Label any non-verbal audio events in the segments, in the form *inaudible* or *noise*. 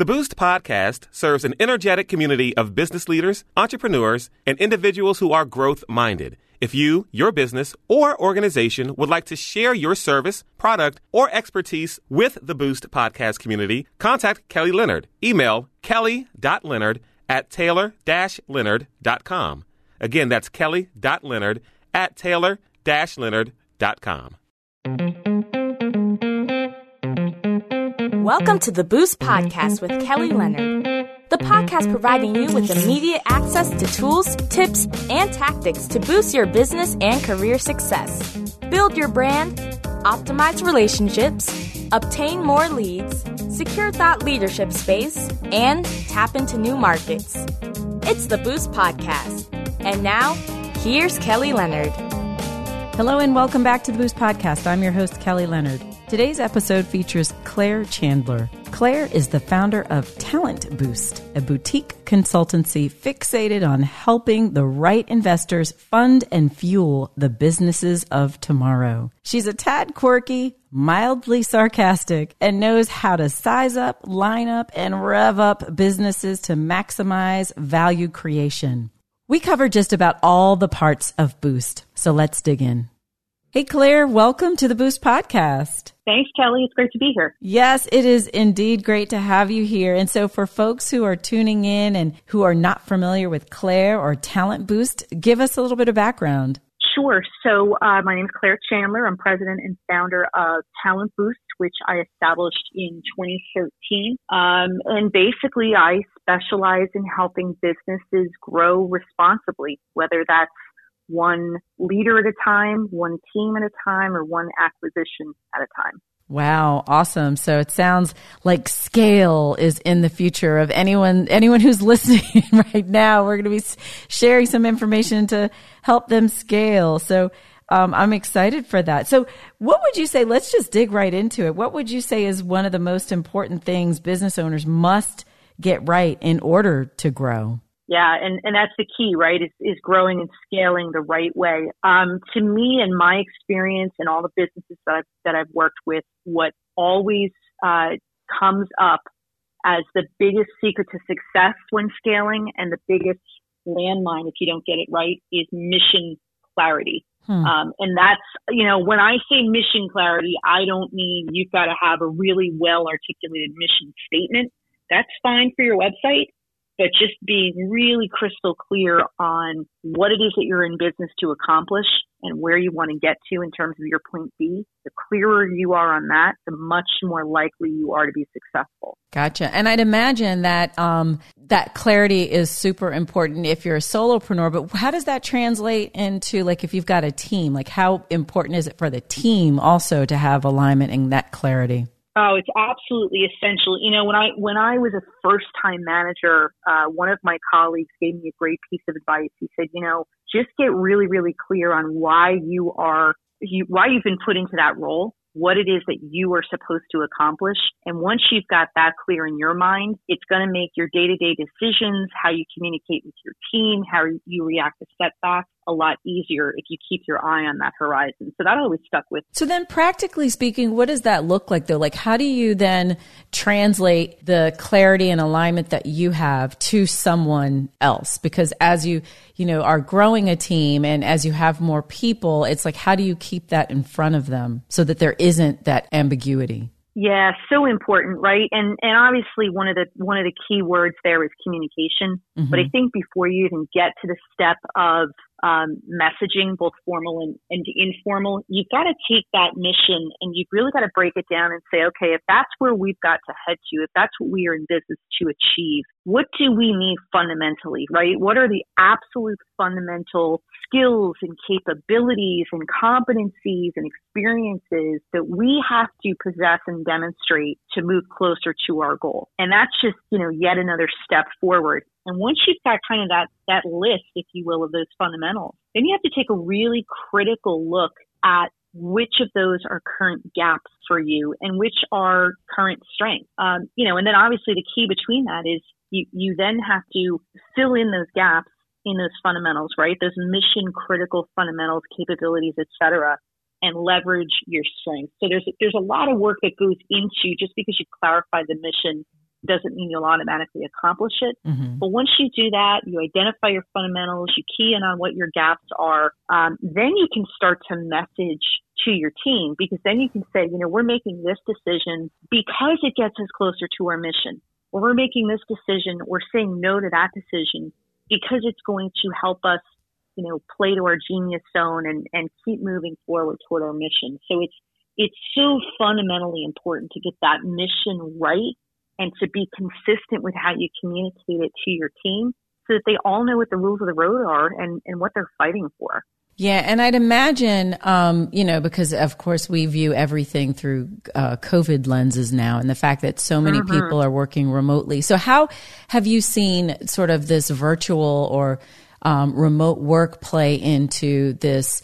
The Boost podcast serves an energetic community of business leaders, entrepreneurs, and individuals who are growth minded. If you, your business, or organization would like to share your service, product, or expertise with the Boost podcast community, contact Kelly Leonard. Email kelly.leonard at taylor-leonard.com. Again, that's kelly.leonard at taylor-leonard.com. Welcome to the Boost Podcast with Kelly Leonard, the podcast providing you with immediate access to tools, tips, and tactics to boost your business and career success. Build your brand, optimize relationships, obtain more leads, secure thought leadership space, and tap into new markets. It's the Boost Podcast. And now, here's Kelly Leonard. Hello and welcome back to the Boost Podcast. I'm your host, Kelly Leonard. Today's episode features Claire Chandler. Claire is the founder of Talent Boost, a boutique consultancy fixated on helping the right investors fund and fuel the businesses of tomorrow. She's a tad quirky, mildly sarcastic, and knows how to size up, line up, and rev up businesses to maximize value creation. We cover just about all the parts of Boost, so let's dig in. Hey, Claire, welcome to the Boost Podcast. Thanks, Kelly. It's great to be here. Yes, it is indeed great to have you here. And so, for folks who are tuning in and who are not familiar with Claire or Talent Boost, give us a little bit of background. Sure. So, uh, my name is Claire Chandler. I'm president and founder of Talent Boost, which I established in 2013. Um, and basically, I specialize in helping businesses grow responsibly, whether that's one leader at a time, one team at a time, or one acquisition at a time. Wow, awesome. So it sounds like scale is in the future of anyone anyone who's *laughs* listening *laughs* right now. We're going to be sharing some information to help them scale. So um, I'm excited for that. So what would you say? Let's just dig right into it. What would you say is one of the most important things business owners must get right in order to grow? Yeah, and, and that's the key, right? Is, is growing and scaling the right way. Um, to me, and my experience and all the businesses that I've, that I've worked with, what always uh, comes up as the biggest secret to success when scaling and the biggest landmine if you don't get it right is mission clarity. Hmm. Um, and that's, you know, when I say mission clarity, I don't mean you've got to have a really well articulated mission statement. That's fine for your website but just being really crystal clear on what it is that you're in business to accomplish and where you want to get to in terms of your point B. The clearer you are on that, the much more likely you are to be successful. Gotcha. And I'd imagine that um, that clarity is super important if you're a solopreneur. But how does that translate into like if you've got a team? Like how important is it for the team also to have alignment and that clarity? Oh, it's absolutely essential. You know, when I when I was a first time manager, uh, one of my colleagues gave me a great piece of advice. He said, you know, just get really, really clear on why you are you, why you've been put into that role what it is that you are supposed to accomplish. And once you've got that clear in your mind, it's going to make your day to day decisions, how you communicate with your team, how you react to setbacks a lot easier if you keep your eye on that horizon. So that always stuck with. So then practically speaking, what does that look like though? Like how do you then translate the clarity and alignment that you have to someone else? Because as you, you know, are growing a team and as you have more people, it's like how do you keep that in front of them so that there isn't that ambiguity? Yeah, so important, right? And and obviously one of the one of the key words there is communication. Mm-hmm. But I think before you even get to the step of um, messaging, both formal and, and informal, you've got to take that mission and you've really got to break it down and say, okay, if that's where we've got to head to, if that's what we are in business to achieve, what do we need fundamentally, right? What are the absolute fundamental skills and capabilities and competencies and experiences that we have to possess and demonstrate to move closer to our goal? And that's just, you know, yet another step forward. And once you've got kind of that, that list, if you will, of those fundamentals, then you have to take a really critical look at which of those are current gaps for you and which are current strengths. Um, you know, and then obviously the key between that is you, you then have to fill in those gaps in those fundamentals, right? Those mission critical fundamentals, capabilities, et cetera, and leverage your strengths. So there's, there's a lot of work that goes into just because you clarify the mission doesn't mean you'll automatically accomplish it. Mm-hmm. But once you do that, you identify your fundamentals, you key in on what your gaps are, um, then you can start to message to your team because then you can say, you know, we're making this decision because it gets us closer to our mission. Or we're making this decision, we're saying no to that decision because it's going to help us, you know, play to our genius zone and, and keep moving forward toward our mission. So it's, it's so fundamentally important to get that mission right and to be consistent with how you communicate it to your team so that they all know what the rules of the road are and, and what they're fighting for. Yeah, and I'd imagine, um, you know, because of course we view everything through uh, COVID lenses now, and the fact that so many mm-hmm. people are working remotely. So, how have you seen sort of this virtual or um, remote work play into this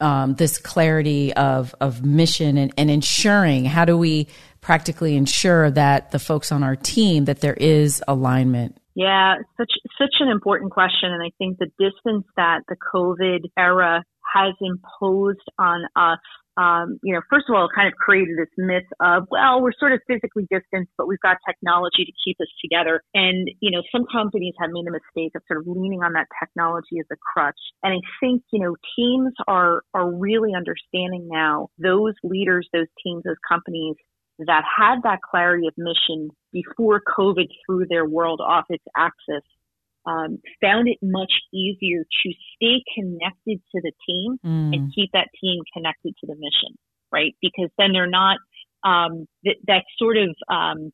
um, this clarity of of mission and, and ensuring? How do we practically ensure that the folks on our team that there is alignment? Yeah, such such an important question, and I think the distance that the COVID era has imposed on us um, you know, first of all, it kind of created this myth of, well, we're sort of physically distanced, but we've got technology to keep us together. And, you know, some companies have made a mistake of sort of leaning on that technology as a crutch. And I think, you know, teams are, are really understanding now those leaders, those teams, those companies that had that clarity of mission before COVID threw their world off its axis um, found it much easier to stay connected to the team mm. and keep that team connected to the mission, right? Because then they're not um, that, that sort of um,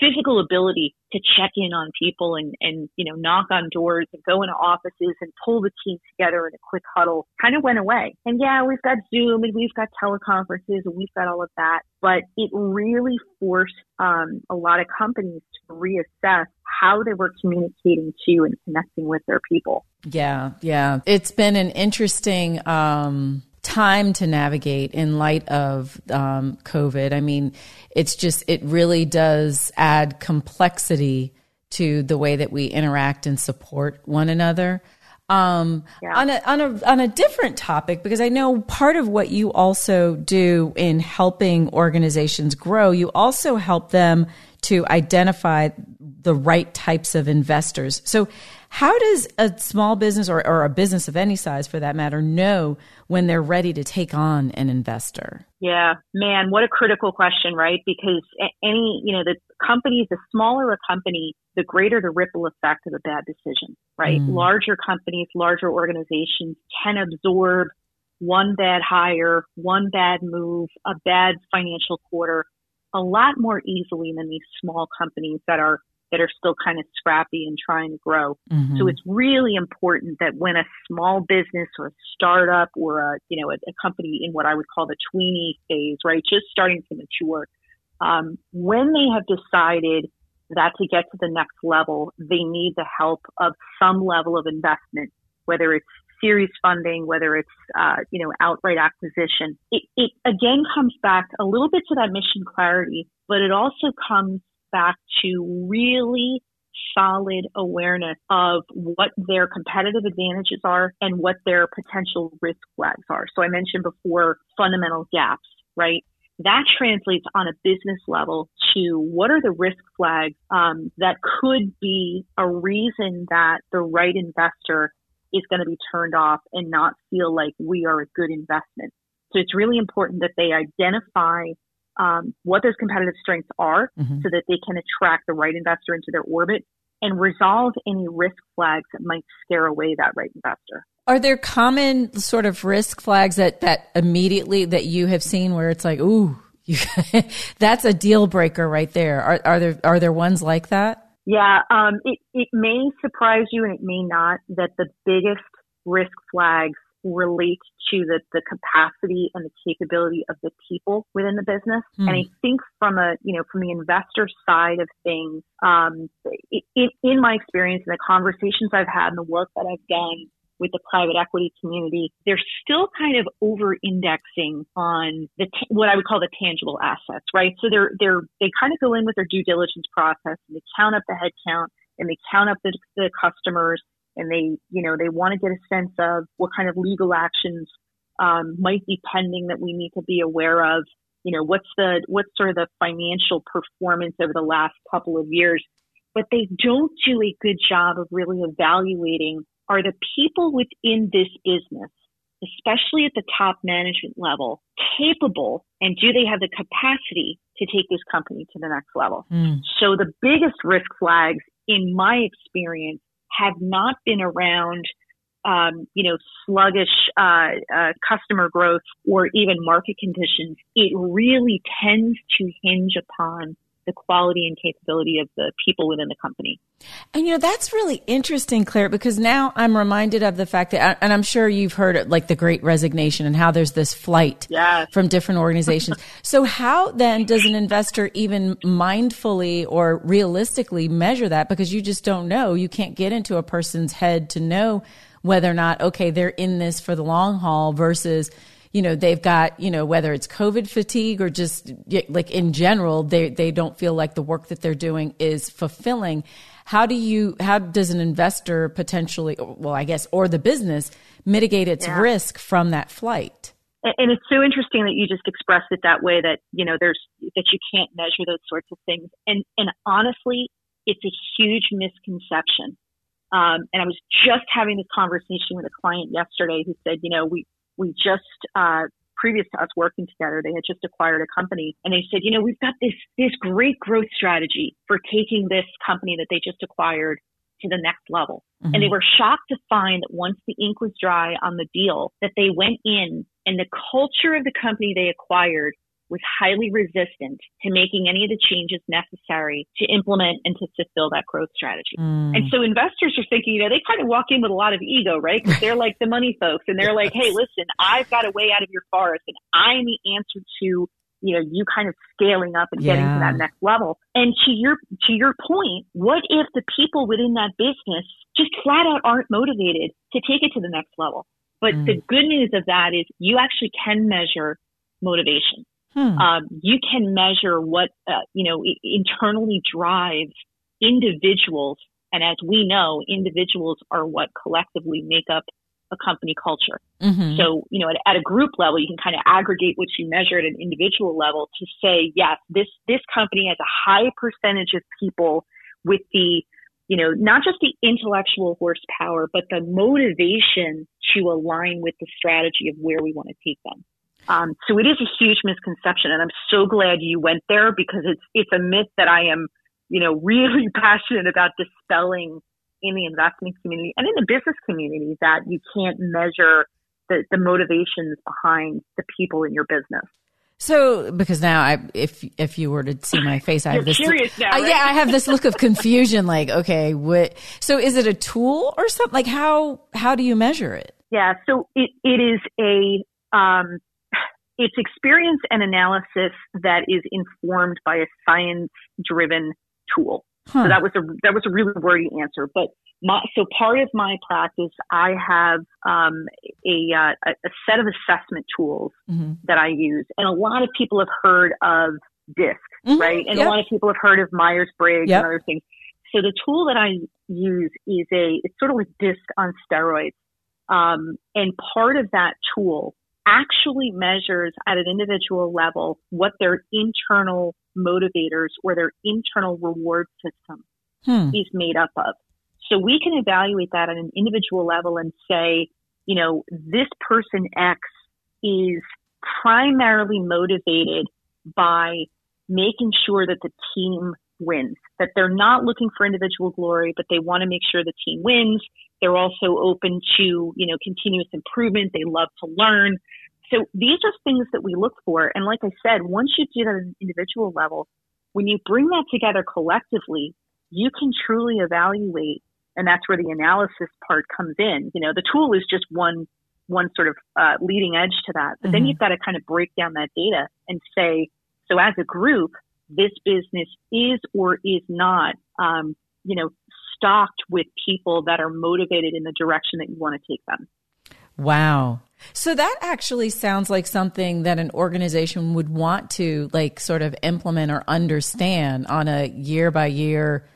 physical ability to check in on people and, and, you know, knock on doors and go into offices and pull the team together in a quick huddle kind of went away. And yeah, we've got Zoom and we've got teleconferences and we've got all of that, but it really forced um, a lot of companies to reassess how they were communicating to and connecting with their people. Yeah, yeah. It's been an interesting, um, time to navigate in light of um, COVID. I mean, it's just, it really does add complexity to the way that we interact and support one another. Um, yeah. on a on a on a different topic, because I know part of what you also do in helping organizations grow, you also help them to identify the right types of investors. So, how does a small business or, or a business of any size for that matter know when they're ready to take on an investor? Yeah, man, what a critical question, right? Because any, you know, the companies, the smaller a company, the greater the ripple effect of a bad decision, right? Mm. Larger companies, larger organizations can absorb one bad hire, one bad move, a bad financial quarter a lot more easily than these small companies that are that are still kind of scrappy and trying to grow. Mm-hmm. So it's really important that when a small business or a startup or a you know a, a company in what I would call the tweeny phase, right, just starting to mature, um, when they have decided that to get to the next level, they need the help of some level of investment, whether it's series funding, whether it's uh, you know outright acquisition. It, it again comes back a little bit to that mission clarity, but it also comes back to really solid awareness of what their competitive advantages are and what their potential risk flags are. So I mentioned before fundamental gaps, right? That translates on a business level to what are the risk flags um, that could be a reason that the right investor is going to be turned off and not feel like we are a good investment. So it's really important that they identify um, what those competitive strengths are mm-hmm. so that they can attract the right investor into their orbit and resolve any risk flags that might scare away that right investor. Are there common sort of risk flags that, that immediately that you have seen where it's like, ooh, *laughs* *laughs* that's a deal breaker right there? Are, are there are there ones like that? Yeah, um, it, it may surprise you and it may not that the biggest risk flags relate to the, the capacity and the capability of the people within the business. Mm. And I think from a, you know, from the investor side of things, um, it, it, in my experience and the conversations I've had and the work that I've done with the private equity community, they're still kind of over indexing on the, t- what I would call the tangible assets, right? So they're, they're, they kind of go in with their due diligence process and they count up the headcount and they count up the, the customers and they, you know, they want to get a sense of what kind of legal actions um, might be pending that we need to be aware of. you know, what's the, what's sort of the financial performance over the last couple of years? But they don't do a good job of really evaluating are the people within this business, especially at the top management level, capable and do they have the capacity to take this company to the next level? Mm. So the biggest risk flags in my experience have not been around um, you know, sluggish uh, uh, customer growth or even market conditions, it really tends to hinge upon the quality and capability of the people within the company. And you know, that's really interesting, Claire, because now I'm reminded of the fact that, and I'm sure you've heard it, like the great resignation and how there's this flight yes. from different organizations. *laughs* so how then does an investor even mindfully or realistically measure that? Because you just don't know. You can't get into a person's head to know whether or not, okay, they're in this for the long haul versus, you know, they've got, you know, whether it's COVID fatigue or just like in general, they, they don't feel like the work that they're doing is fulfilling. How do you, how does an investor potentially, well, I guess, or the business mitigate its yeah. risk from that flight? And it's so interesting that you just expressed it that way that, you know, there's, that you can't measure those sorts of things. And, and honestly, it's a huge misconception. Um, and I was just having this conversation with a client yesterday who said, you know, we, we just, uh, previous to us working together, they had just acquired a company and they said, you know, we've got this, this great growth strategy for taking this company that they just acquired to the next level. Mm-hmm. And they were shocked to find that once the ink was dry on the deal, that they went in and the culture of the company they acquired was highly resistant to making any of the changes necessary to implement and to fulfill that growth strategy. Mm. And so investors are thinking, you know, they kind of walk in with a lot of ego, right? Because they're like the money folks and they're like, hey, listen, I've got a way out of your forest and I'm the answer to you know, you kind of scaling up and getting yeah. to that next level. And to your to your point, what if the people within that business just flat out aren't motivated to take it to the next level? But mm. the good news of that is you actually can measure motivation. Hmm. Um, you can measure what uh, you know internally drives individuals, and as we know, individuals are what collectively make up a company culture. Mm-hmm. So, you know, at, at, a group level, you can kind of aggregate what you measure at an individual level to say, yes, this this company has a high percentage of people with the you know, not just the intellectual horsepower, but the motivation to align with the strategy of where we want to take them. Um, so it is a huge misconception, and I'm so glad you went there because it's it's a myth that I am, you know, *laughs* really passionate about dispelling in the investment community and in the business community that you can't measure the, the motivations behind the people in your business. So, because now I, if if you were to see my face, I have *laughs* this. Curious now, right? uh, yeah, I have this look of *laughs* confusion. like, okay, what? So, is it a tool or something? Like, how how do you measure it? Yeah, so it it is a um, it's experience and analysis that is informed by a science driven tool. Huh. So that was a that was a really wordy answer, but my, so part of my practice, I have um, a, uh, a set of assessment tools mm-hmm. that I use, and a lot of people have heard of DISC, mm-hmm. right? And yep. a lot of people have heard of Myers Briggs yep. and other things. So the tool that I use is a it's sort of like DISC on steroids, um, and part of that tool actually measures at an individual level what their internal motivators or their internal reward system hmm. is made up of. So we can evaluate that at an individual level and say, you know, this person X is primarily motivated by making sure that the team wins, that they're not looking for individual glory, but they want to make sure the team wins. They're also open to, you know, continuous improvement. They love to learn. So these are things that we look for. And like I said, once you do that at an individual level, when you bring that together collectively, you can truly evaluate. And that's where the analysis part comes in. You know, the tool is just one, one sort of uh, leading edge to that. But mm-hmm. then you've got to kind of break down that data and say, so as a group, this business is or is not, um, you know, stocked with people that are motivated in the direction that you want to take them. Wow. So that actually sounds like something that an organization would want to like sort of implement or understand on a year by year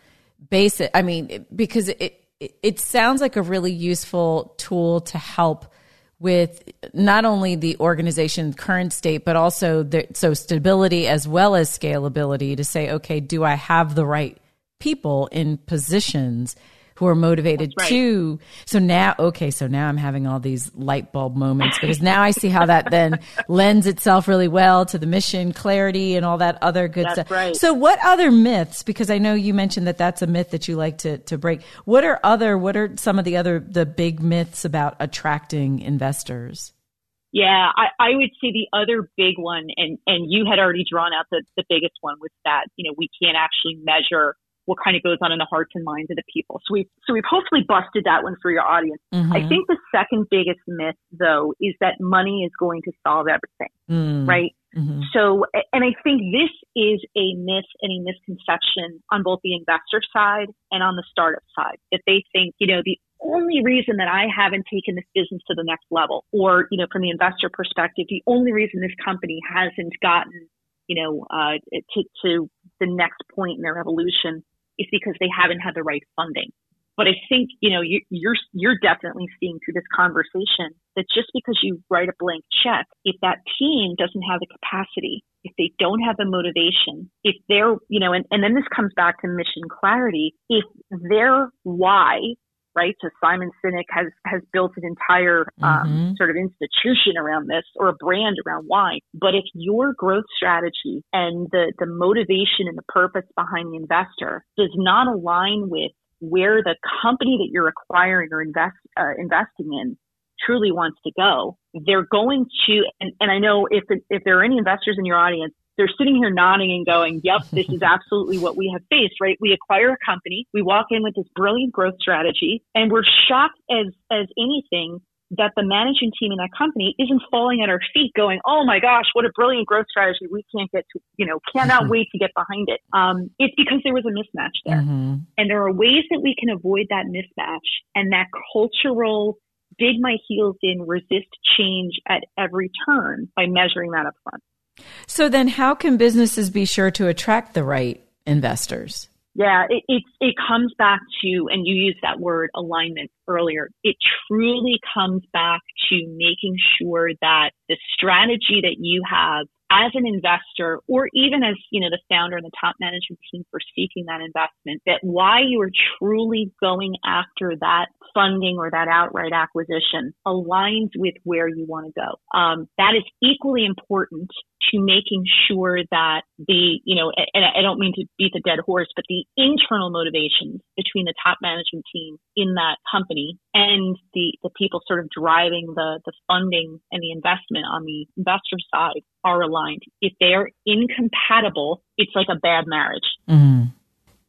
basis. I mean, because it, it, it sounds like a really useful tool to help with not only the organization's current state, but also the, so stability as well as scalability to say, okay, do I have the right people in positions who are motivated right. to. So now, okay, so now I'm having all these light bulb moments because now I see how that then *laughs* lends itself really well to the mission, clarity, and all that other good that's stuff. Right. So, what other myths? Because I know you mentioned that that's a myth that you like to to break. What are other? What are some of the other the big myths about attracting investors? Yeah, I, I would say the other big one, and, and you had already drawn out the, the biggest one was that, you know, we can't actually measure what kind of goes on in the hearts and minds of the people. So we so we've hopefully busted that one for your audience. Mm-hmm. I think the second biggest myth though is that money is going to solve everything. Mm-hmm. Right? Mm-hmm. So and I think this is a myth and a misconception on both the investor side and on the startup side that they think, you know, the only reason that I haven't taken this business to the next level or, you know, from the investor perspective, the only reason this company hasn't gotten you know, uh, to, to the next point in their evolution is because they haven't had the right funding. But I think, you know, you, you're, you're definitely seeing through this conversation that just because you write a blank check, if that team doesn't have the capacity, if they don't have the motivation, if they're, you know, and, and then this comes back to mission clarity, if their why right? So Simon Sinek has has built an entire um, mm-hmm. sort of institution around this or a brand around why. But if your growth strategy and the the motivation and the purpose behind the investor does not align with where the company that you're acquiring or invest uh, investing in truly wants to go, they're going to. And, and I know if if there are any investors in your audience they're sitting here nodding and going, yep, this is absolutely what we have faced, right? We acquire a company, we walk in with this brilliant growth strategy, and we're shocked as, as anything that the managing team in that company isn't falling at our feet going, oh my gosh, what a brilliant growth strategy. We can't get to, you know, cannot wait to get behind it. Um, it's because there was a mismatch there. Mm-hmm. And there are ways that we can avoid that mismatch and that cultural dig my heels in, resist change at every turn by measuring that up front. So then, how can businesses be sure to attract the right investors? Yeah, it, it, it comes back to, and you used that word alignment earlier. It truly comes back to making sure that the strategy that you have as an investor or even as, you know, the founder and the top management team for seeking that investment, that why you are truly going after that funding or that outright acquisition aligns with where you want to go. Um, that is equally important to making sure that the, you know, and I don't mean to beat the dead horse, but the internal motivations between the top management team in that company and the, the people sort of driving the, the funding and the investment on the investor side are aligned. If they are incompatible, it's like a bad marriage. Mm-hmm.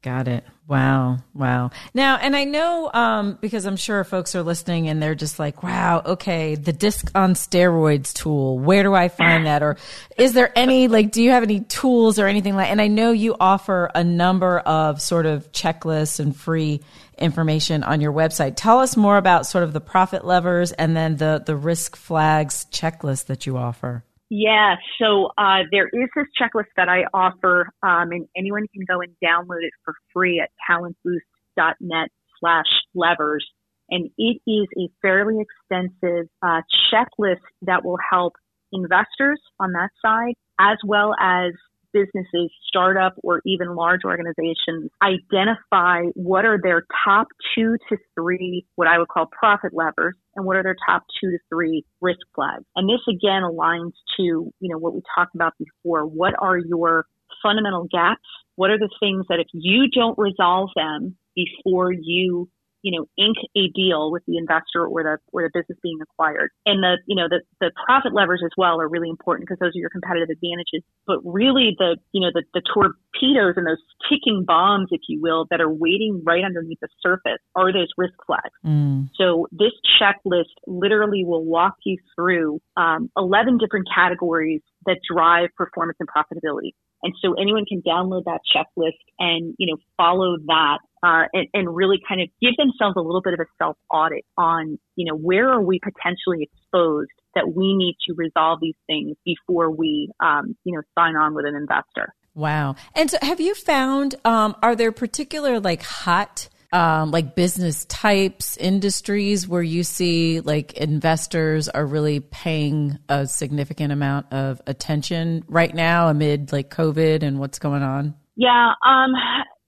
Got it. Wow. Wow. Now, and I know, um, because I'm sure folks are listening and they're just like, wow, okay, the disc on steroids tool, where do I find that? Or is there any, like, do you have any tools or anything like, and I know you offer a number of sort of checklists and free information on your website. Tell us more about sort of the profit levers and then the, the risk flags checklist that you offer. Yeah, so uh, there is this checklist that I offer, um, and anyone can go and download it for free at talentboost.net slash levers. And it is a fairly extensive uh, checklist that will help investors on that side, as well as businesses, startup, or even large organizations identify what are their top two to three, what I would call profit levers, and what are their top two to three risk flags. And this again aligns to, you know, what we talked about before. What are your fundamental gaps? What are the things that if you don't resolve them before you you know, ink a deal with the investor or the or the business being acquired. And the you know the the profit levers as well are really important because those are your competitive advantages. But really the you know the the torpedoes and those ticking bombs, if you will, that are waiting right underneath the surface are those risk flags. Mm. So this checklist literally will walk you through um, 11 different categories that drive performance and profitability. And so anyone can download that checklist and, you know, follow that uh, and, and, really kind of give themselves a little bit of a self audit on, you know, where are we potentially exposed that we need to resolve these things before we, um, you know, sign on with an investor. Wow. And so have you found, um, are there particular like hot um, like business types, industries where you see like investors are really paying a significant amount of attention right now amid like COVID and what's going on? Yeah, um,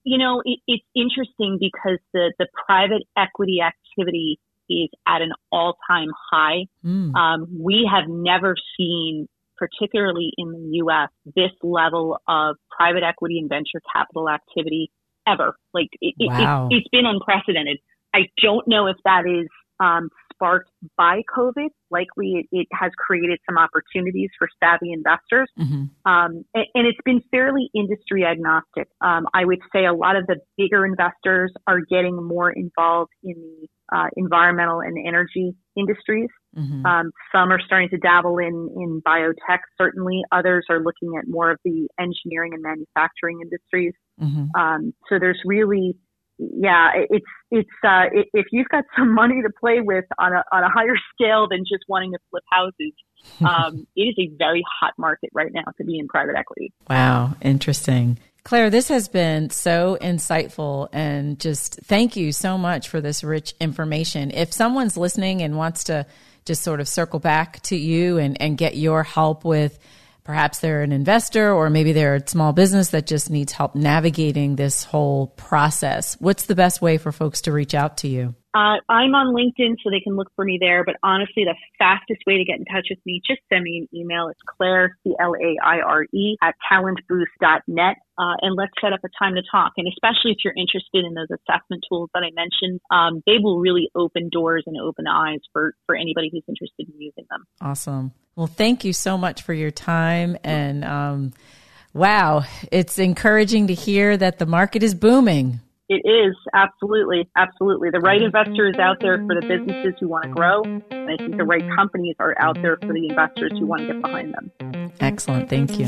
you know, it, it's interesting because the the private equity activity is at an all time high. Mm. Um, we have never seen particularly in the U.S., this level of private equity and venture capital activity ever. Like it, wow. it, has been unprecedented. I don't know if that is um, sparked by COVID. Likely, it, it, has created some opportunities for savvy investors, mm-hmm. um, and, and, it's been fairly industry agnostic. Um, I would say a lot of the bigger investors are getting more involved in the uh, environmental and energy industries. Mm-hmm. Um, some are starting to dabble in in biotech. Certainly, others are looking at more of the engineering and manufacturing industries. Mm-hmm. Um, so there's really, yeah, it's it's uh, if you've got some money to play with on a on a higher *laughs* scale than just wanting to flip houses, *laughs* um, it is a very hot market right now to be in private equity. Wow, interesting. Claire, this has been so insightful and just thank you so much for this rich information. If someone's listening and wants to just sort of circle back to you and, and get your help with perhaps they're an investor or maybe they're a small business that just needs help navigating this whole process, what's the best way for folks to reach out to you? Uh, I'm on LinkedIn, so they can look for me there. But honestly, the fastest way to get in touch with me, just send me an email. It's Claire, C L A I R E, at talentboost.net. Uh, and let's set up a time to talk. And especially if you're interested in those assessment tools that I mentioned, um, they will really open doors and open eyes for, for anybody who's interested in using them. Awesome. Well, thank you so much for your time. And um, wow, it's encouraging to hear that the market is booming. It is absolutely, absolutely. The right investor is out there for the businesses who want to grow, and I think the right companies are out there for the investors who want to get behind them. Excellent. Thank you.